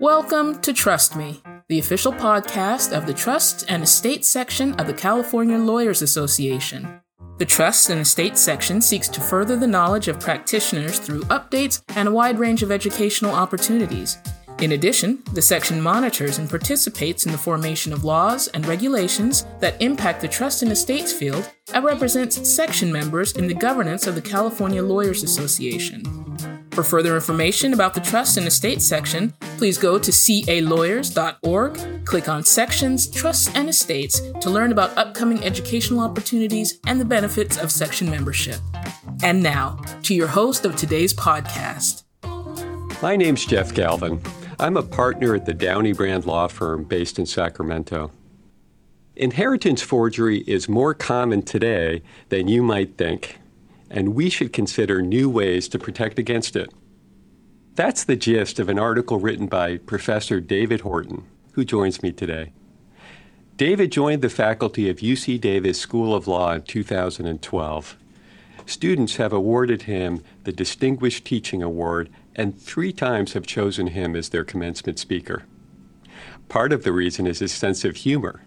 Welcome to Trust Me, the official podcast of the Trust and Estate section of the California Lawyers Association. The Trust and Estate section seeks to further the knowledge of practitioners through updates and a wide range of educational opportunities. In addition, the section monitors and participates in the formation of laws and regulations that impact the trust and estates field and represents section members in the governance of the California Lawyers Association. For further information about the Trust and Estate section, please go to calawyers.org, click on Sections, Trusts, and Estates to learn about upcoming educational opportunities and the benefits of section membership. And now, to your host of today's podcast. My name's Jeff Galvin. I'm a partner at the Downey Brand Law Firm based in Sacramento. Inheritance forgery is more common today than you might think and we should consider new ways to protect against it. That's the gist of an article written by Professor David Horton, who joins me today. David joined the faculty of UC Davis School of Law in 2012. Students have awarded him the Distinguished Teaching Award and three times have chosen him as their commencement speaker. Part of the reason is his sense of humor.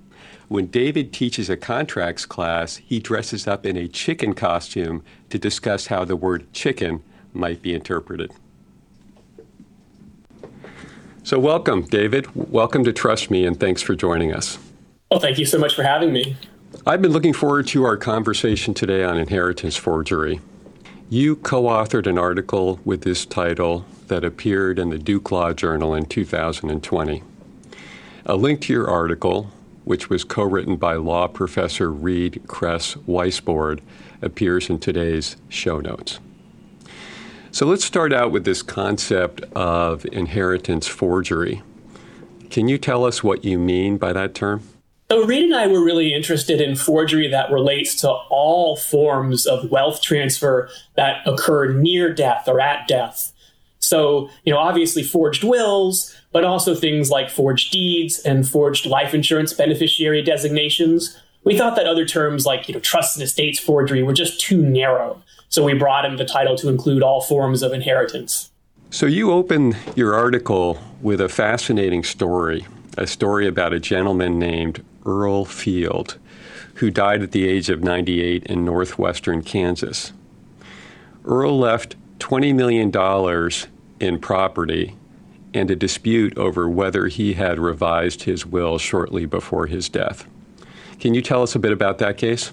When David teaches a contracts class, he dresses up in a chicken costume to discuss how the word chicken might be interpreted. So, welcome, David. Welcome to Trust Me, and thanks for joining us. Well, thank you so much for having me. I've been looking forward to our conversation today on inheritance forgery. You co authored an article with this title that appeared in the Duke Law Journal in 2020. A link to your article which was co written by law professor Reid Kress Weisbord, appears in today's show notes. So let's start out with this concept of inheritance forgery. Can you tell us what you mean by that term? So, Reid and I were really interested in forgery that relates to all forms of wealth transfer that occur near death or at death. So, you know, obviously forged wills, but also things like forged deeds and forged life insurance beneficiary designations. We thought that other terms like, you know, trust and estates forgery were just too narrow. So we broadened the title to include all forms of inheritance. So you open your article with a fascinating story, a story about a gentleman named Earl Field who died at the age of 98 in northwestern Kansas. Earl left $20 million in property and a dispute over whether he had revised his will shortly before his death. Can you tell us a bit about that case?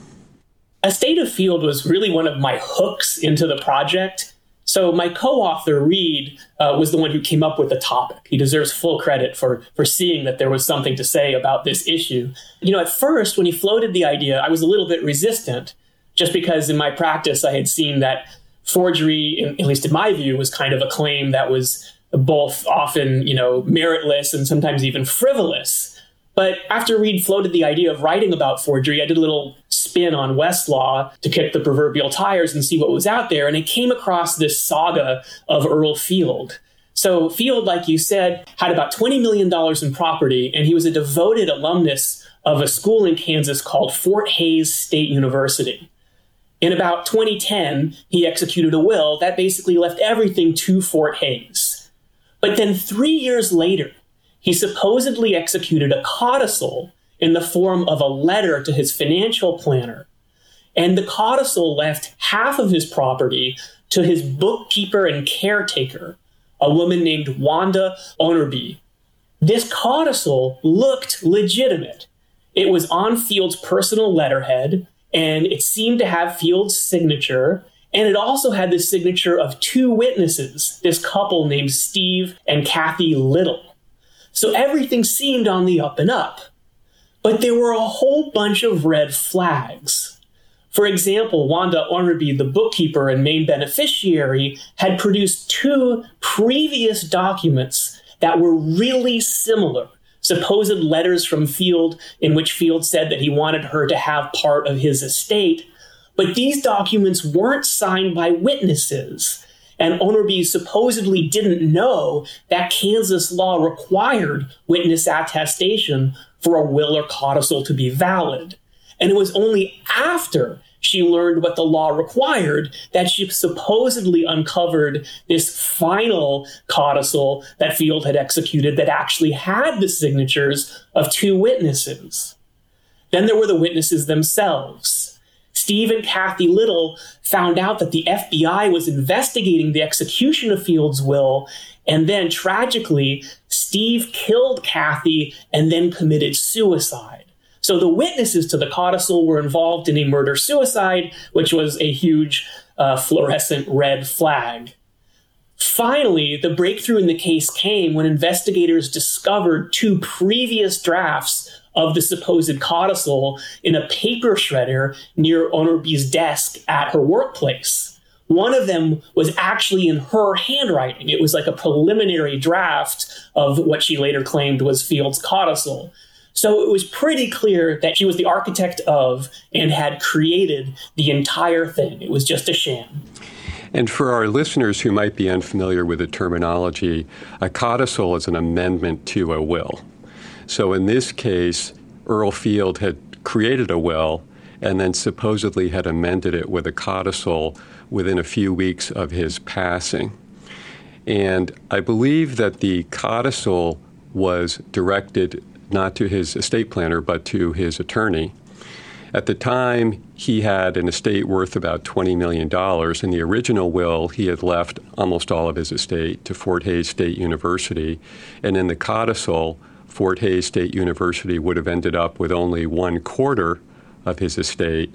Estate of Field was really one of my hooks into the project. So my co-author Reid uh, was the one who came up with the topic. He deserves full credit for for seeing that there was something to say about this issue. You know, at first when he floated the idea, I was a little bit resistant, just because in my practice I had seen that forgery, in, at least in my view, was kind of a claim that was both often, you know, meritless and sometimes even frivolous. But after Reid floated the idea of writing about forgery, I did a little spin on Westlaw to kick the proverbial tires and see what was out there. And I came across this saga of Earl Field. So, Field, like you said, had about $20 million in property, and he was a devoted alumnus of a school in Kansas called Fort Hays State University. In about 2010, he executed a will that basically left everything to Fort Hays. But then three years later, he supposedly executed a codicil in the form of a letter to his financial planner. And the codicil left half of his property to his bookkeeper and caretaker, a woman named Wanda Oborny. This codicil looked legitimate. It was on Field's personal letterhead, and it seemed to have Field's signature. And it also had the signature of two witnesses, this couple named Steve and Kathy Little. So everything seemed on the up and up. But there were a whole bunch of red flags. For example, Wanda Oborny, the bookkeeper and main beneficiary, had produced two previous documents that were really similar supposed letters from Field in which Field said that he wanted her to have part of his estate. But these documents weren't signed by witnesses. And Oborny supposedly didn't know that Kansas law required witness attestation for a will or codicil to be valid. And it was only after she learned what the law required, that she supposedly uncovered this final codicil that Field had executed that actually had the signatures of two witnesses. Then there were the witnesses themselves. Steve and Kathy Little found out that the FBI was investigating the execution of Field's will, and then tragically, Steve killed Kathy and then committed suicide. So the witnesses to the codicil were involved in a murder suicide, which was a huge uh, fluorescent red flag. Finally, the breakthrough in the case came when investigators discovered two previous drafts of the supposed codicil in a paper shredder near Oborny's desk at her workplace. One of them was actually in her handwriting. It was like a preliminary draft of what she later claimed was Field's codicil. So it was pretty clear that she was the architect of and had created the entire thing. It was just a sham. And for our listeners who might be unfamiliar with the terminology, a codicil is an amendment to a will. So in this case, Earl Field had created a will and then supposedly had amended it with a codicil within a few weeks of his passing. And I believe that the codicil was directed not to his estate planner, but to his attorney. At the time, he had an estate worth about $20 million. In the original will, he had left almost all of his estate to Fort Hays State University. And in the codicil, Fort Hays State University would have ended up with only one quarter of his estate.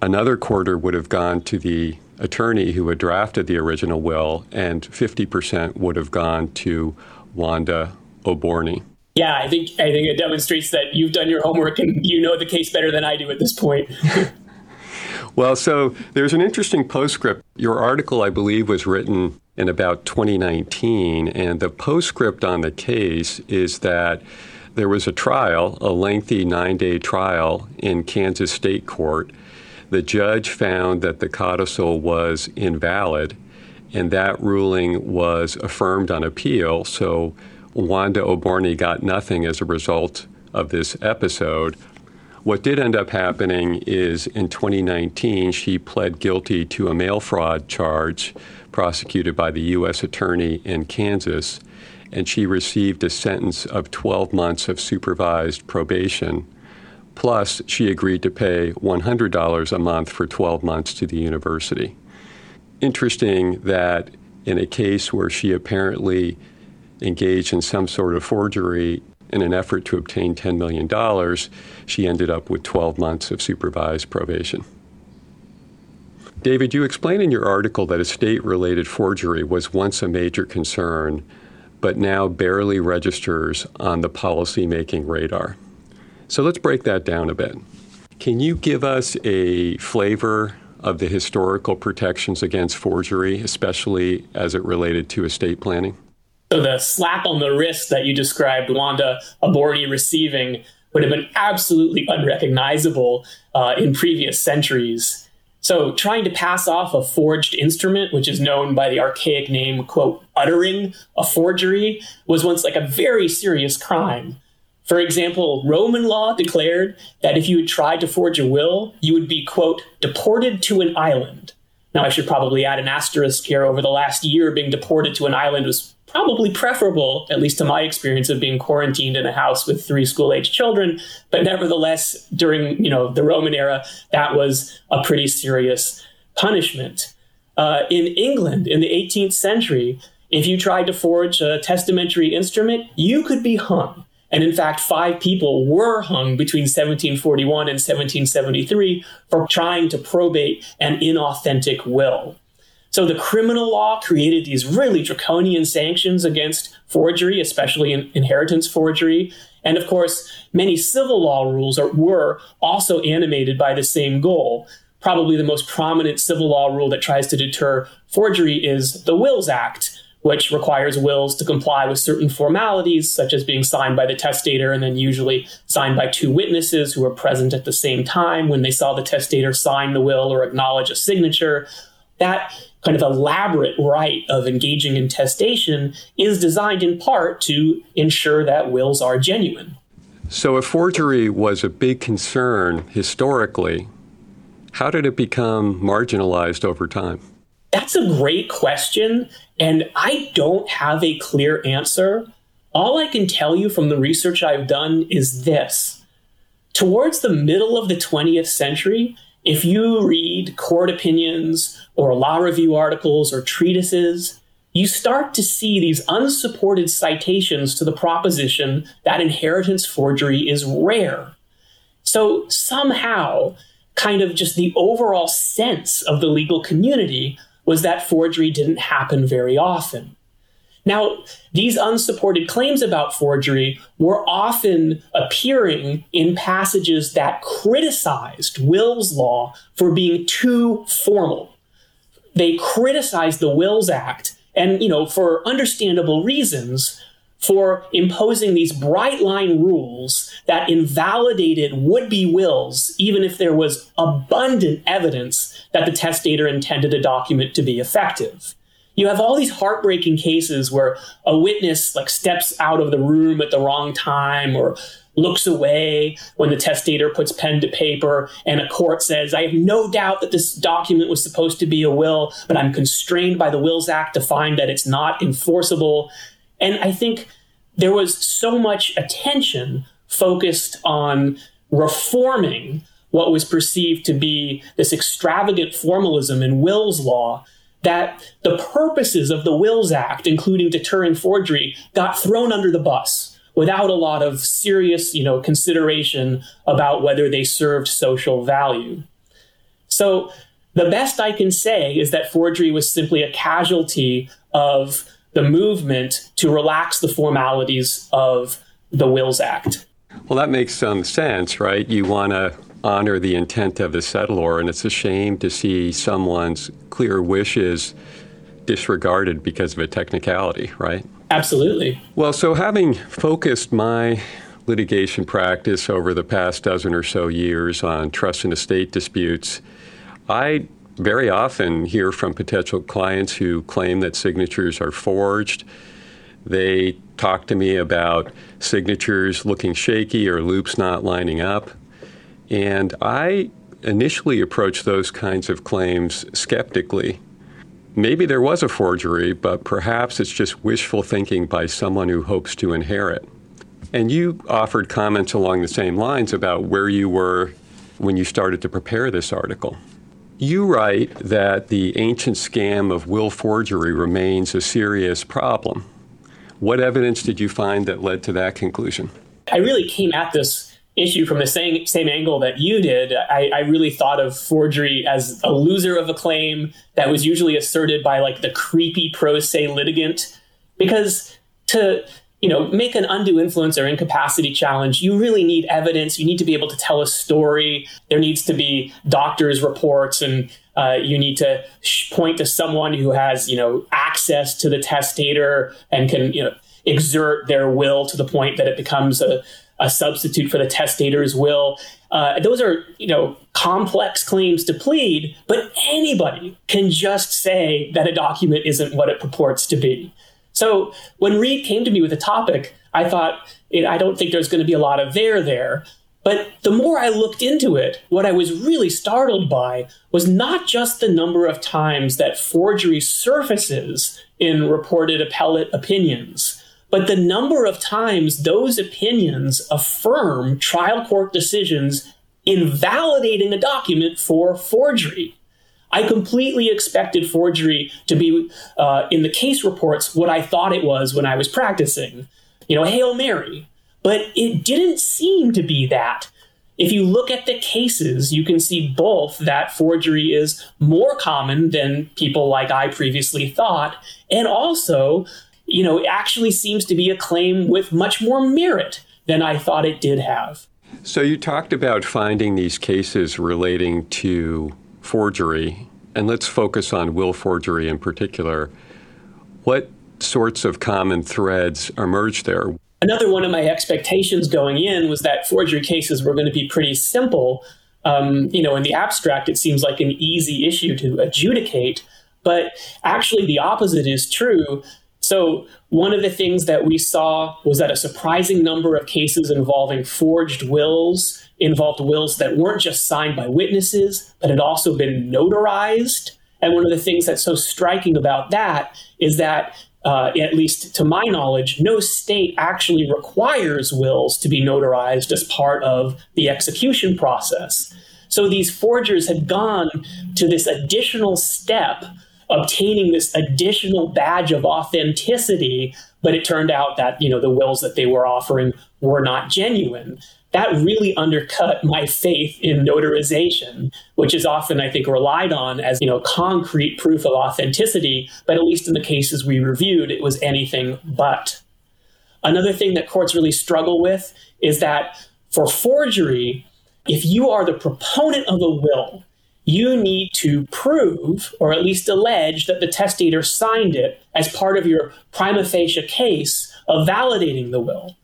Another quarter would have gone to the attorney who had drafted the original will, and 50% would have gone to Wanda Oborny. Yeah, I think I think it demonstrates that you've done your homework and you know the case better than I do at this point. well, so there's an interesting postscript. Your article, I believe, was written in about 2019, and the postscript on the case is that there was a trial, a lengthy nine day trial in Kansas State Court. The judge found that the codicil was invalid, and that ruling was affirmed on appeal. So Wanda Oborny got nothing as a result of this episode. What did end up happening is in 2019, she pled guilty to a mail fraud charge prosecuted by the U.S. Attorney in Kansas, and she received a sentence of 12 months of supervised probation. Plus, she agreed to pay $100 a month for 12 months to the university. Interesting that in a case where she apparently engaged in some sort of forgery in an effort to obtain $10 million, she ended up with 12 months of supervised probation. David, you explain in your article that estate related forgery was once a major concern, but now barely registers on the policymaking radar. So let's break that down a bit. Can you give us a flavor of the historical protections against forgery, especially as it related to estate planning? So the slap on the wrist that you described Wanda Oborny receiving would have been absolutely unrecognizable uh, in previous centuries. So trying to pass off a forged instrument, which is known by the archaic name, quote, uttering a forgery, was once like a very serious crime. For example, Roman law declared that if you had tried to forge a will, you would be, quote, deported to an island. Now, I should probably add an asterisk here. Over the last year, being deported to an island was probably preferable, at least to my experience of being quarantined in a house with three school age children. But nevertheless, during you know the Roman era, that was a pretty serious punishment. Uh, in England in the 18th century, if you tried to forge a testamentary instrument, you could be hung. And in fact, five people were hung between 1741 and 1773 for trying to probate an inauthentic will. So the criminal law created these really draconian sanctions against forgery, especially in inheritance forgery. And of course, many civil law rules are, were also animated by the same goal. Probably the most prominent civil law rule that tries to deter forgery is the Wills Act, which requires wills to comply with certain formalities, such as being signed by the testator and then usually signed by two witnesses who are present at the same time when they saw the testator sign the will or acknowledge a signature. That kind of elaborate rite of engaging in testation is designed in part to ensure that wills are genuine. So, if forgery was a big concern historically, How did it become marginalized over time? That's a great question. And I don't have a clear answer. All I can tell you from the research I've done is this. Towards the middle of the 20th century, if you read court opinions or law review articles or treatises, you start to see these unsupported citations to the proposition that inheritance forgery is rare. So somehow, kind of just the overall sense of the legal community was that forgery didn't happen very often. Now, these unsupported claims about forgery were often appearing in passages that criticized Will's law for being too formal. They criticized the Wills Act, and, you know, for understandable reasons, for imposing these bright line rules that invalidated would be wills, even if there was abundant evidence that the testator intended a document to be effective. You have all these heartbreaking cases where a witness like steps out of the room at the wrong time or looks away when the testator puts pen to paper and a court says, I have no doubt that this document was supposed to be a will, but I'm constrained by the Wills Act to find that it's not enforceable. And I think there was so much attention focused on reforming what was perceived to be this extravagant formalism in wills law that the purposes of the Wills Act, including deterring forgery, got thrown under the bus without a lot of serious, you know, consideration about whether they served social value. So the best I can say is that forgery was simply a casualty of the movement to relax the formalities of the Wills Act. Well, that makes some sense, right? You want to honor the intent of the settlor, and it's a shame to see someone's clear wishes disregarded because of a technicality, right? Absolutely. Well, so having focused my litigation practice over the past dozen or so years on trust and estate disputes, I very often hear from potential clients who claim that signatures are forged. They talk to me about signatures looking shaky or loops not lining up. And I initially approached those kinds of claims skeptically. Maybe there was a forgery, but perhaps it's just wishful thinking by someone who hopes to inherit. And you offered comments along the same lines about where you were when you started to prepare this article. You write that the ancient scam of will forgery remains a serious problem. What evidence did you find that led to that conclusion? I really came at this issue from the same same angle that you did. I, I, really thought of forgery as a loser of a claim that was usually asserted by like the creepy pro se litigant, because to you know, make an undue influence or incapacity challenge, you really need evidence. You need to be able to tell a story. There needs to be doctors' reports, and uh, you need to point to someone who has, you know, access to the testator and can, you know, exert their will to the point that it becomes a, a substitute for the testator's will. Uh, those are, you know, complex claims to plead, but anybody can just say that a document isn't what it purports to be. So when Reid came to me with a topic, I thought, I don't think there's going to be a lot of there there. But the more I looked into it, what I was really startled by was not just the number of times that forgery surfaces in reported appellate opinions, but the number of times those opinions affirm trial court decisions invalidating a document for forgery. I completely expected forgery to be uh, in the case reports what I thought it was when I was practicing. You know, Hail Mary. But it didn't seem to be that. If you look at the cases, you can see both that forgery is more common than people like I previously thought, and also, you know, it actually seems to be a claim with much more merit than I thought it did have. So you talked about finding these cases relating to forgery, and let's focus on will forgery in particular. What sorts of common threads emerge there? Another one of my expectations going in was that forgery cases were going to be pretty simple. Um, you know, in the abstract, it seems like an easy issue to adjudicate, but actually, the opposite is true. So, one of the things that we saw was that a surprising number of cases involving forged wills involved wills that weren't just signed by witnesses, but had also been notarized. And one of the things that's so striking about that is that, uh, at least to my knowledge, no state actually requires wills to be notarized as part of the execution process. So these forgers had gone to this additional step obtaining this additional badge of authenticity but it turned out that you know the wills that they were offering were not genuine that really undercut my faith in notarization which is often i think relied on as you know concrete proof of authenticity but at least in the cases we reviewed it was anything but another thing that courts really struggle with is that for forgery if you are the proponent of a will you need to prove, or at least allege, that the testator signed it as part of your prima facie case of validating the will.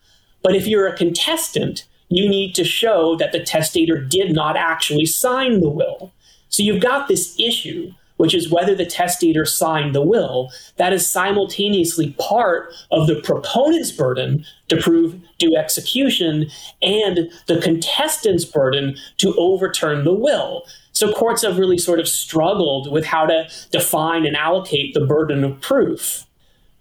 But if you're a contestant, you need to show that the testator did not actually sign the will. So you've got this issue, which is whether the testator signed the will, that is simultaneously part of the proponent's burden to prove due execution and the contestant's burden to overturn the will. So courts have really sort of struggled with how to define and allocate the burden of proof.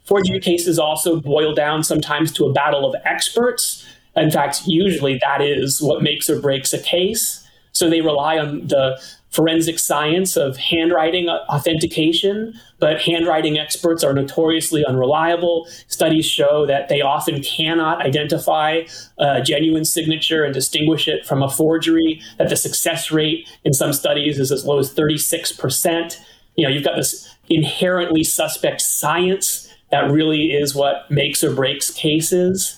Forgery cases also boil down sometimes to a battle of experts. In fact, usually that is what makes or breaks a case. So they rely on the forensic science of handwriting authentication, but handwriting experts are notoriously unreliable. Studies show that they often cannot identify a genuine signature and distinguish it from a forgery, that the success rate in some studies is as low as 36%. You know, you've got this inherently suspect science that really is what makes or breaks cases.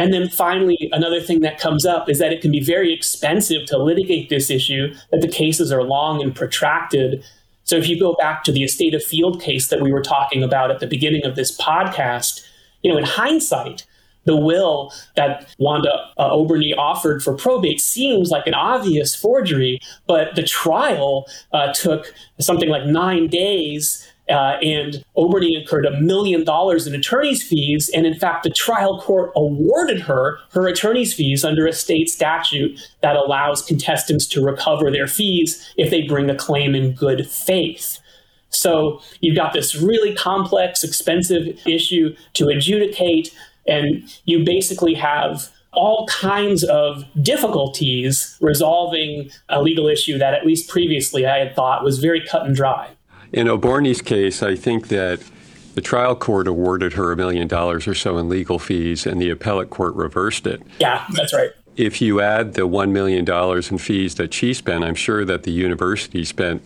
And then finally, another thing that comes up is that it can be very expensive to litigate this issue, that the cases are long and protracted. So if you go back to the estate of field case that we were talking about at the beginning of this podcast, you know, in hindsight, the will that Wanda uh, Oborny offered for probate seems like an obvious forgery, but the trial uh, took something like nine days uh, and Oborny incurred a million dollars in attorney's fees. And in fact, the trial court awarded her her attorney's fees under a state statute that allows contestants to recover their fees if they bring a claim in good faith. So you've got this really complex, expensive issue to adjudicate, and you basically have all kinds of difficulties resolving a legal issue that, at least previously, I had thought was very cut and dry. In Oborny's case, I think that the trial court awarded her a million dollars or so in legal fees, and the appellate court reversed it. Yeah, that's right. If you add the $1 million in fees that she spent, I'm sure that the university spent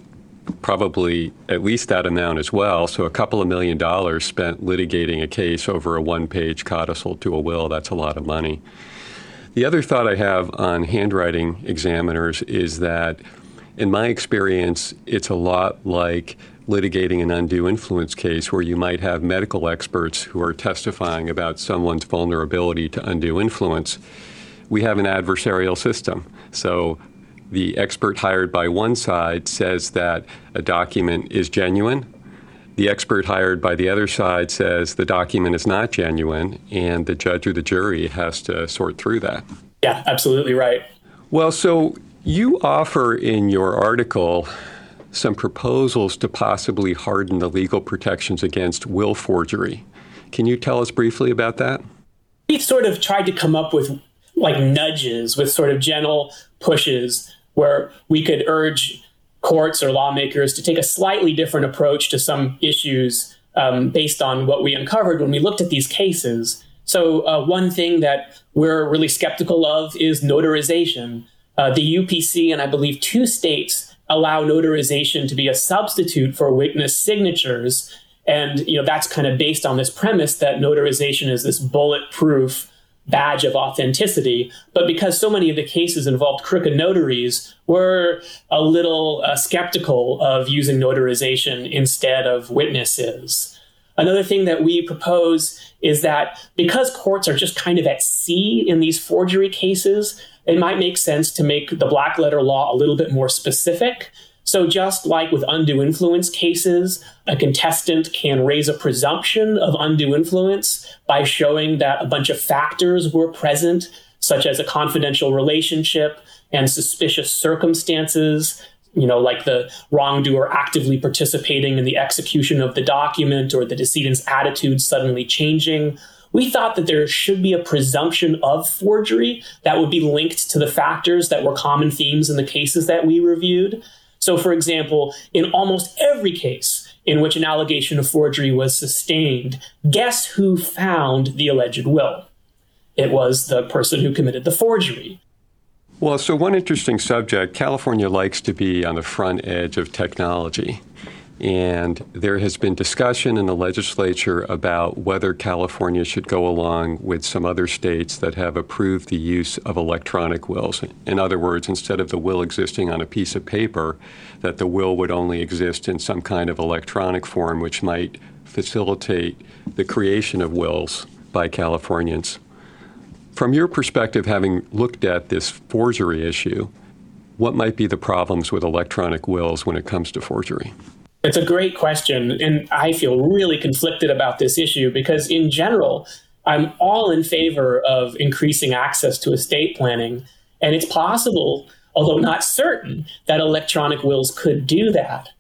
probably at least that amount as well. So a couple of million dollars spent litigating a case over a one page codicil to a will. That's a lot of money. The other thought I have on handwriting examiners is that, in my experience, it's a lot like litigating an undue influence case where you might have medical experts who are testifying about someone's vulnerability to undue influence. We have an adversarial system. So the expert hired by one side says that a document is genuine. The expert hired by the other side says the document is not genuine, and the judge or the jury has to sort through that. Yeah, absolutely right. Well, so you offer in your article some proposals to possibly harden the legal protections against will forgery. Can you tell us briefly about that? We sort of tried to come up with like nudges, with sort of gentle pushes, where we could urge courts or lawmakers to take a slightly different approach to some issues um, based on what we uncovered when we looked at these cases. So, uh, one thing that we're really skeptical of is notarization. Uh, the UPC and I believe two states allow notarization to be a substitute for witness signatures. And you know that's kind of based on this premise that notarization is this bulletproof badge of authenticity. But because so many of the cases involved crooked notaries, we're a little uh, skeptical of using notarization instead of witnesses. Another thing that we propose is that because courts are just kind of at sea in these forgery cases, it might make sense to make the black letter law a little bit more specific. So, just like with undue influence cases, a contestant can raise a presumption of undue influence by showing that a bunch of factors were present, such as a confidential relationship and suspicious circumstances, you know, like the wrongdoer actively participating in the execution of the document or the decedent's attitude suddenly changing. We thought that there should be a presumption of forgery that would be linked to the factors that were common themes in the cases that we reviewed. So, for example, in almost every case in which an allegation of forgery was sustained, guess who found the alleged will? It was the person who committed the forgery. Well, so one interesting subject California likes to be on the front edge of technology. And there has been discussion in the legislature about whether California should go along with some other states that have approved the use of electronic wills. In other words, instead of the will existing on a piece of paper, that the will would only exist in some kind of electronic form, which might facilitate the creation of wills by Californians. From your perspective, having looked at this forgery issue, what might be the problems with electronic wills when it comes to forgery? It's a great question. And I feel really conflicted about this issue because, in general, I'm all in favor of increasing access to estate planning. And it's possible, although not certain, that electronic wills could do that.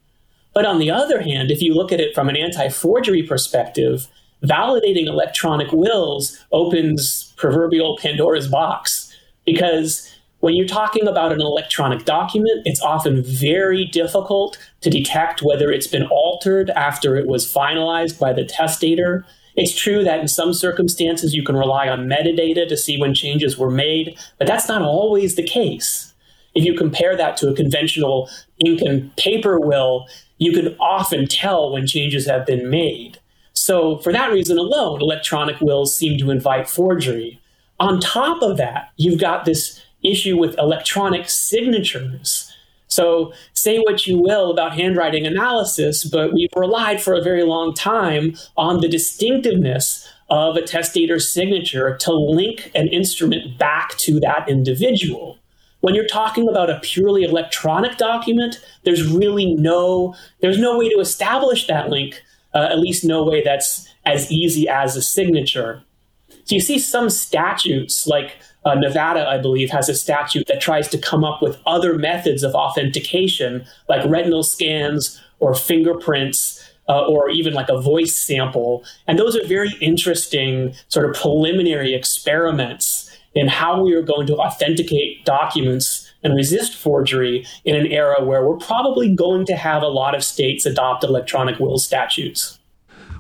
But on the other hand, if you look at it from an anti forgery perspective, validating electronic wills opens proverbial Pandora's box because when you're talking about an electronic document, it's often very difficult to detect whether it's been altered after it was finalized by the testator. It's true that in some circumstances you can rely on metadata to see when changes were made, but that's not always the case. If you compare that to a conventional ink and paper will, you can often tell when changes have been made. So, for that reason alone, electronic wills seem to invite forgery. On top of that, you've got this issue with electronic signatures. So, say what you will about handwriting analysis, but we've relied for a very long time on the distinctiveness of a testator's signature to link an instrument back to that individual. When you're talking about a purely electronic document, there's really no there's no way to establish that link, uh, at least no way that's as easy as a signature. So you see some statutes like uh, Nevada, I believe, has a statute that tries to come up with other methods of authentication, like retinal scans or fingerprints. Uh, or even like a voice sample. And those are very interesting, sort of preliminary experiments in how we are going to authenticate documents and resist forgery in an era where we're probably going to have a lot of states adopt electronic will statutes.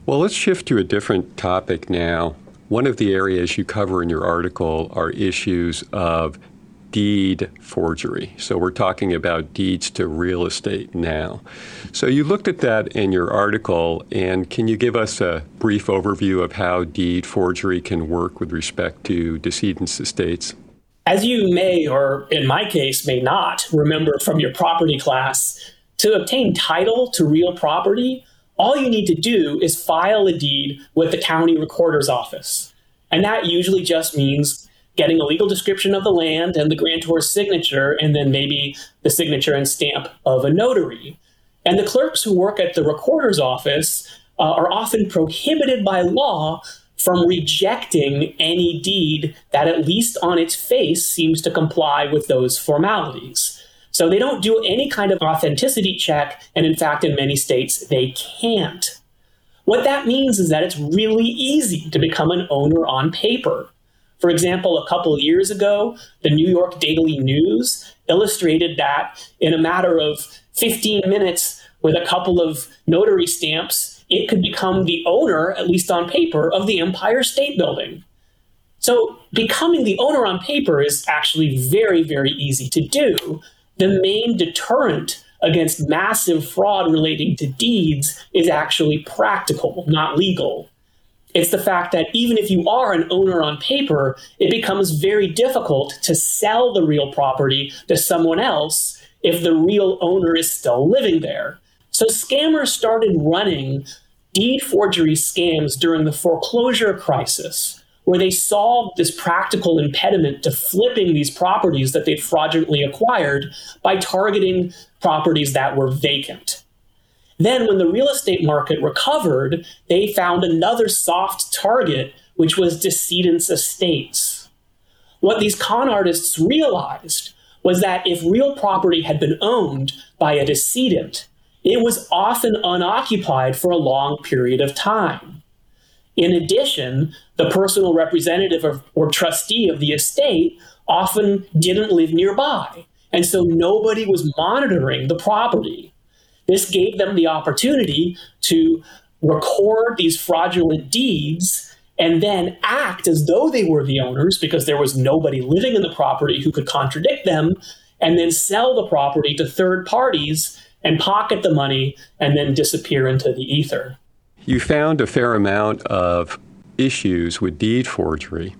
Well, let's shift to a different topic now. One of the areas you cover in your article are issues of deed forgery. So we're talking about deeds to real estate now. So you looked at that in your article, and can you give us a brief overview of how deed forgery can work with respect to decedents' estates? As you may, or in my case, may not remember from your property class, to obtain title to real property, all you need to do is file a deed with the county recorder's office. And that usually just means getting a legal description of the land and the grantor's signature, and then maybe the signature and stamp of a notary. And the clerks who work at the recorder's office uh, are often prohibited by law from rejecting any deed that, at least on its face, seems to comply with those formalities. So they don't do any kind of authenticity check, and in fact, in many states, they can't. What that means is that it's really easy to become an owner on paper. For example, a couple of years ago, the New York Daily News illustrated that in a matter of 15 minutes with a couple of notary stamps, it could become the owner, at least on paper, of the Empire State Building. So, becoming the owner on paper is actually very, very easy to do the main deterrent against massive fraud relating to deeds is actually practical, not legal. It's the fact that even if you are an owner on paper, it becomes very difficult to sell the real property to someone else if the real owner is still living there. So scammers started running deed forgery scams during the foreclosure crisis where they solved this practical impediment to flipping these properties that they'd fraudulently acquired by targeting properties that were vacant. Then, when the real estate market recovered, they found another soft target, which was decedents' estates. What these con artists realized was that if real property had been owned by a decedent, it was often unoccupied for a long period of time. In addition, the personal representative or, or, trustee of the estate often didn't live nearby, and so nobody was monitoring the property. This gave them the opportunity to record these fraudulent deeds and then act as though they were the owners because there was nobody living in the property who could contradict them, and then sell the property to third parties and pocket the money and then disappear into the ether. You found a fair amount of issues with deed forgery.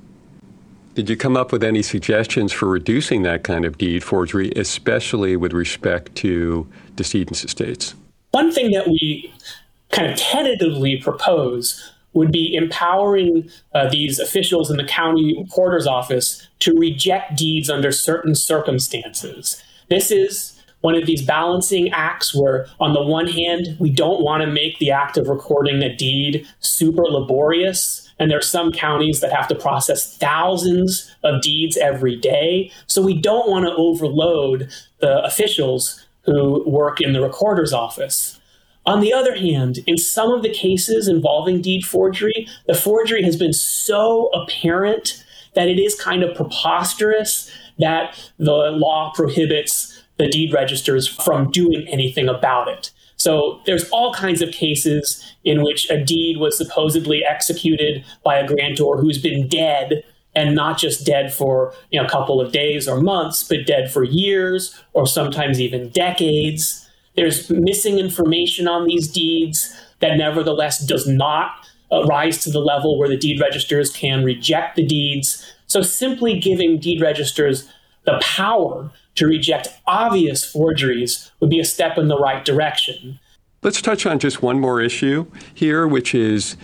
Did you come up with any suggestions for reducing that kind of deed forgery, especially with respect to decedents' estates? One thing that we kind of tentatively propose would be empowering uh, these officials in the county recorder's office to reject deeds under certain circumstances. This is one of these balancing acts where, on the one hand, we don't want to make the act of recording a deed super laborious. And there are some counties that have to process thousands of deeds every day. So we don't want to overload the officials who work in the recorder's office. On the other hand, in some of the cases involving deed forgery, the forgery has been so apparent that it is kind of preposterous that the law prohibits the deed registers from doing anything about it. So there's all kinds of cases in which a deed was supposedly executed by a grantor who's been dead and not just dead for you know, a couple of days or months, but dead for years or sometimes even decades. There's missing information on these deeds that nevertheless does not rise to the level where the deed registers can reject the deeds. So simply giving deed registers the power to reject obvious forgeries would be a step in the right direction. Let's touch on just one more issue here, which is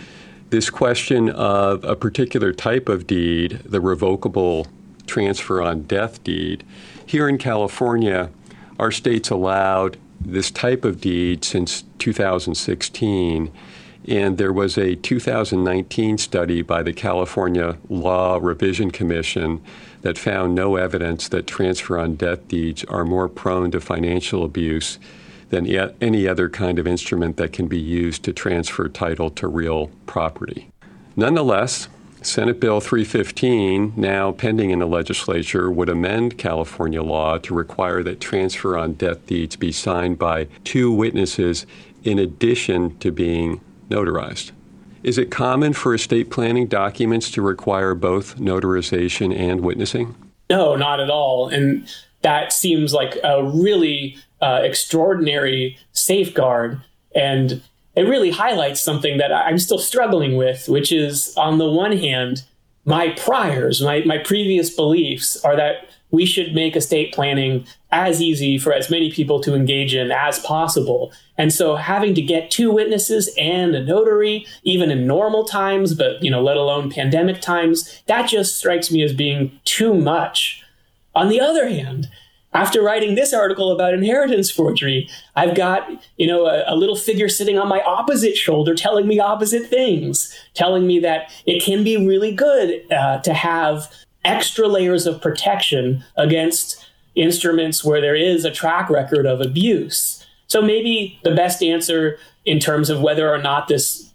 this question of a particular type of deed, the revocable transfer on death deed. Here in California, our state's allowed this type of deed since 2016. And there was a 2019 study by the California Law Revision Commission that found no evidence that transfer on death deeds are more prone to financial abuse than any other kind of instrument that can be used to transfer title to real property. Nonetheless, Senate Bill 315, now pending in the legislature, would amend California law to require that transfer on death deeds be signed by two witnesses in addition to being notarized. Is it common for estate planning documents to require both notarization and witnessing? No, not at all. And that seems like a really uh, extraordinary safeguard. And it really highlights something that I'm still struggling with, which is on the one hand, my priors, my, my previous beliefs are that we should make estate planning as easy for as many people to engage in as possible. And so having to get two witnesses and a notary, even in normal times, but you know, let alone pandemic times, that just strikes me as being too much. On the other hand, after writing this article about inheritance forgery, I've got, you know, a, a, little figure sitting on my opposite shoulder telling me opposite things, telling me that it can be really good uh, to have extra layers of protection against instruments where there is a track record of abuse. So maybe the best answer in terms of whether or not this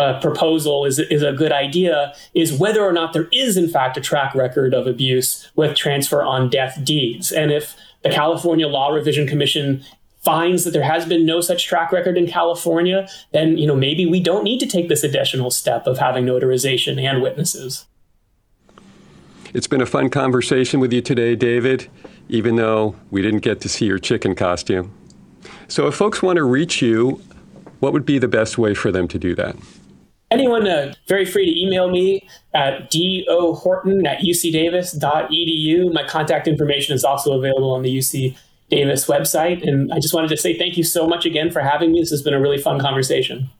uh, proposal is, is a good idea is whether or not there is, in fact, a track record of abuse with transfer on death deeds. And if the California Law Revision Commission finds that there has been no such track record in California, then you know maybe we don't need to take this additional step of having notarization and witnesses. It's been a fun conversation with you today, David, even though we didn't get to see your chicken costume. So, if folks want to reach you, what would be the best way for them to do that? Anyone uh, very free to email me at dohorton at ucdavis.edu. My contact information is also available on the UC Davis website. And I just wanted to say thank you so much again for having me. This has been a really fun conversation.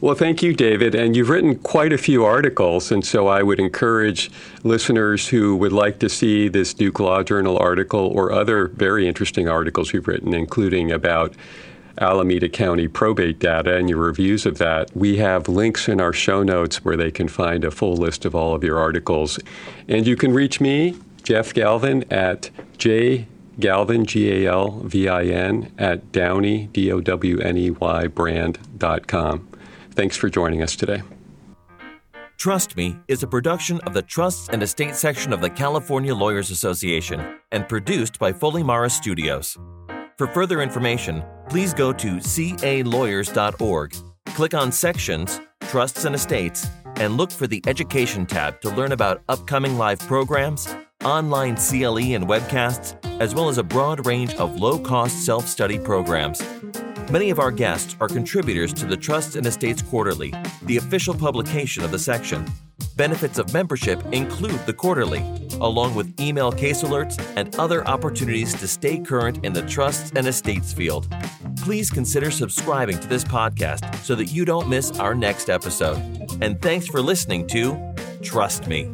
Well, thank you, David. And you've written quite a few articles. And so I would encourage listeners who would like to see this Duke Law Journal article or other very interesting articles you've written, including about Alameda County probate data and your reviews of that. We have links in our show notes where they can find a full list of all of your articles. And you can reach me, Jeff Galvin, at j Galvin, G A L V I N, at Downey, D O W N E Y, brand.com. Thanks for joining us today. Trust Me is a production of the Trusts and Estate section of the California Lawyers Association and produced by Foley Marra Studios. For further information, please go to calawyers.org, click on Sections, Trusts and Estates, and look for the Education tab to learn about upcoming live programs, online CLE and webcasts, as well as a broad range of low cost self study programs. Many of our guests are contributors to the Trusts and Estates Quarterly, the official publication of the section. Benefits of membership include the quarterly, along with email case alerts and other opportunities to stay current in the trusts and estates field. Please consider subscribing to this podcast so that you don't miss our next episode. And thanks for listening to Trust Me.